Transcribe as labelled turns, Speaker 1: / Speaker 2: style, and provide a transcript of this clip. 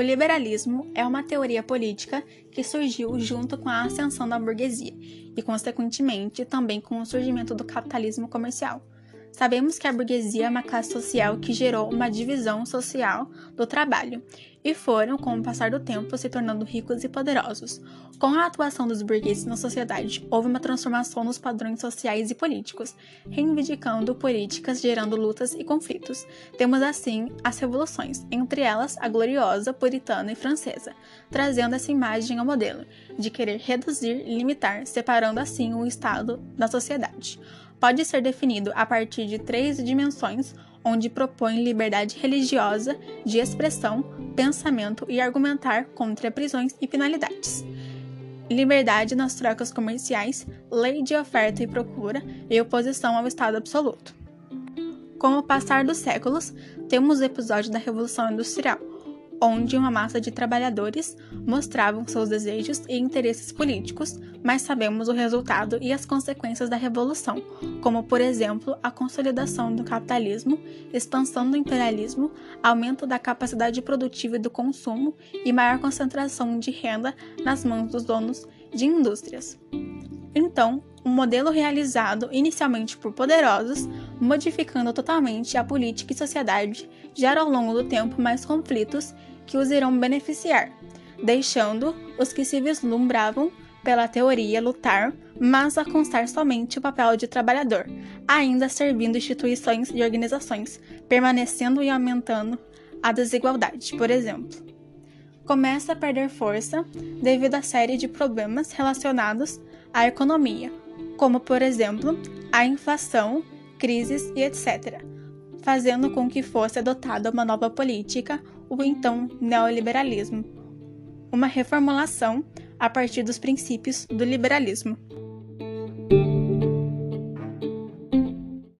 Speaker 1: liberalismo é uma teoria política que surgiu junto com a ascensão da burguesia e, consequentemente, também com o surgimento do capitalismo comercial. Sabemos que a burguesia é uma classe social que gerou uma divisão social do trabalho e foram, com o passar do tempo, se tornando ricos e poderosos. Com a atuação dos burgueses na sociedade, houve uma transformação nos padrões sociais e políticos, reivindicando políticas gerando lutas e conflitos. Temos assim as revoluções, entre elas a gloriosa, puritana e francesa, trazendo essa imagem ao modelo de querer reduzir e limitar, separando assim o Estado da sociedade pode ser definido a partir de três dimensões, onde propõe liberdade religiosa, de expressão, pensamento e argumentar contra prisões e penalidades. Liberdade nas trocas comerciais, lei de oferta e procura e oposição ao Estado absoluto. Com o passar dos séculos, temos o episódio da Revolução Industrial, onde uma massa de trabalhadores mostravam seus desejos e interesses políticos, mas sabemos o resultado e as consequências da revolução, como por exemplo a consolidação do capitalismo, expansão do imperialismo, aumento da capacidade produtiva e do consumo e maior concentração de renda nas mãos dos donos de indústrias. Então, um modelo realizado inicialmente por poderosos, modificando totalmente a política e sociedade, gera ao longo do tempo mais conflitos que os irão beneficiar, deixando os que se vislumbravam pela teoria lutar, mas a constar somente o papel de trabalhador, ainda servindo instituições e organizações, permanecendo e aumentando a desigualdade, por exemplo. Começa a perder força devido à série de problemas relacionados à economia, como por exemplo a inflação, crises e etc fazendo com que fosse adotada uma nova política, o então neoliberalismo, uma reformulação a partir dos princípios do liberalismo.